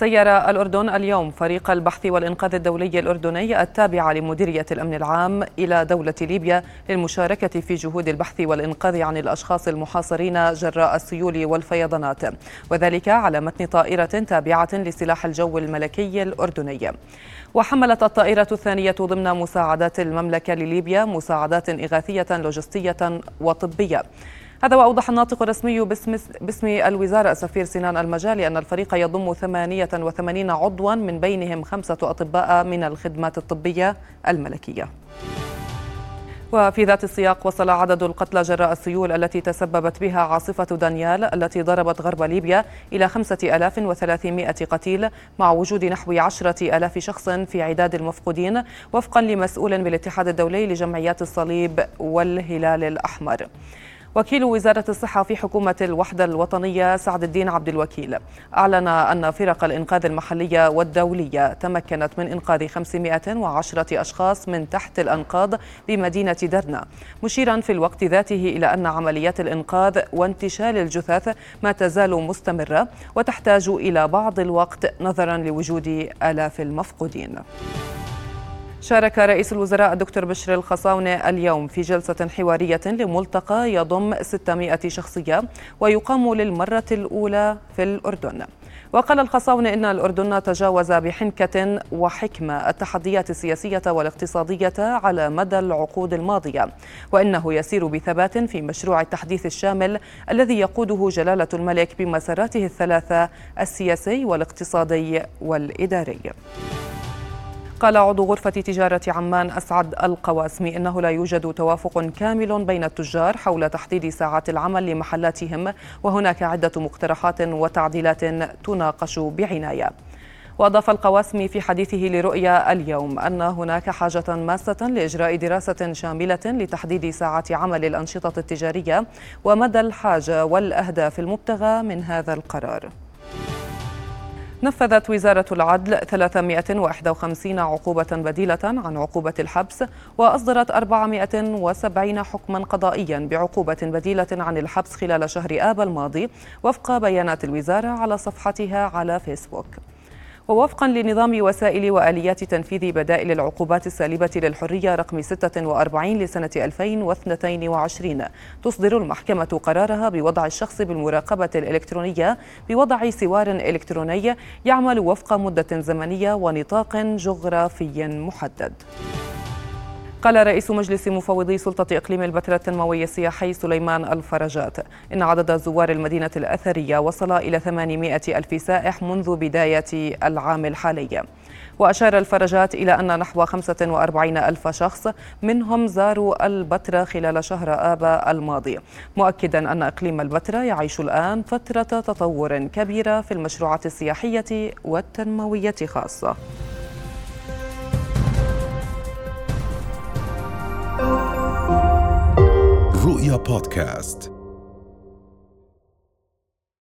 سير الأردن اليوم فريق البحث والإنقاذ الدولي الأردني التابع لمديرية الأمن العام إلى دولة ليبيا للمشاركة في جهود البحث والإنقاذ عن الأشخاص المحاصرين جراء السيول والفيضانات وذلك على متن طائرة تابعة لسلاح الجو الملكي الأردني. وحملت الطائرة الثانية ضمن مساعدات المملكة لليبيا مساعدات إغاثية لوجستية وطبية. هذا وأوضح الناطق الرسمي باسم, باسم الوزارة سفير سنان المجالي أن الفريق يضم 88 عضوا من بينهم خمسة أطباء من الخدمات الطبية الملكية. وفي ذات السياق وصل عدد القتلى جراء السيول التي تسببت بها عاصفة دانيال التي ضربت غرب ليبيا إلى 5300 قتيل مع وجود نحو عشرة ألاف شخص في عداد المفقودين وفقا لمسؤول بالاتحاد الدولي لجمعيات الصليب والهلال الأحمر. وكيل وزارة الصحة في حكومة الوحدة الوطنية سعد الدين عبد الوكيل. أعلن أن فرق الإنقاذ المحلية والدولية تمكنت من إنقاذ 510 أشخاص من تحت الأنقاض بمدينة درنا. مشيرا في الوقت ذاته إلى أن عمليات الإنقاذ وانتشال الجثث ما تزال مستمرة وتحتاج إلى بعض الوقت نظرا لوجود آلاف المفقودين. شارك رئيس الوزراء الدكتور بشر الخصاونة اليوم في جلسة حوارية لملتقى يضم 600 شخصية ويقام للمرة الأولى في الأردن. وقال الخصاونة إن الأردن تجاوز بحنكة وحكمة التحديات السياسية والاقتصادية على مدى العقود الماضية وإنه يسير بثبات في مشروع التحديث الشامل الذي يقوده جلالة الملك بمساراته الثلاثة السياسي والاقتصادي والإداري. قال عضو غرفة تجارة عمان أسعد القواسمي إنه لا يوجد توافق كامل بين التجار حول تحديد ساعات العمل لمحلاتهم وهناك عدة مقترحات وتعديلات تناقش بعناية. وأضاف القواسمي في حديثه لرؤيا اليوم أن هناك حاجة ماسة لإجراء دراسة شاملة لتحديد ساعات عمل الأنشطة التجارية ومدى الحاجة والأهداف المبتغى من هذا القرار. نفذت وزارة العدل 351 عقوبة بديلة عن عقوبة الحبس وأصدرت 470 حكما قضائيا بعقوبة بديلة عن الحبس خلال شهر آب الماضي وفق بيانات الوزارة على صفحتها على فيسبوك. ووفقا لنظام وسائل وآليات تنفيذ بدائل العقوبات السالبة للحرية رقم 46 لسنة 2022 تصدر المحكمة قرارها بوضع الشخص بالمراقبة الإلكترونية بوضع سوار إلكتروني يعمل وفق مدة زمنية ونطاق جغرافي محدد. قال رئيس مجلس مفوضي سلطة إقليم البتراء التنموي السياحي سليمان الفرجات إن عدد زوار المدينة الأثرية وصل إلى 800 ألف سائح منذ بداية العام الحالي. وأشار الفرجات إلى أن نحو 45 ألف شخص منهم زاروا البتراء خلال شهر آب الماضي مؤكدا أن إقليم البتراء يعيش الآن فترة تطور كبيرة في المشروعات السياحية والتنموية خاصة. رؤيا بودكاست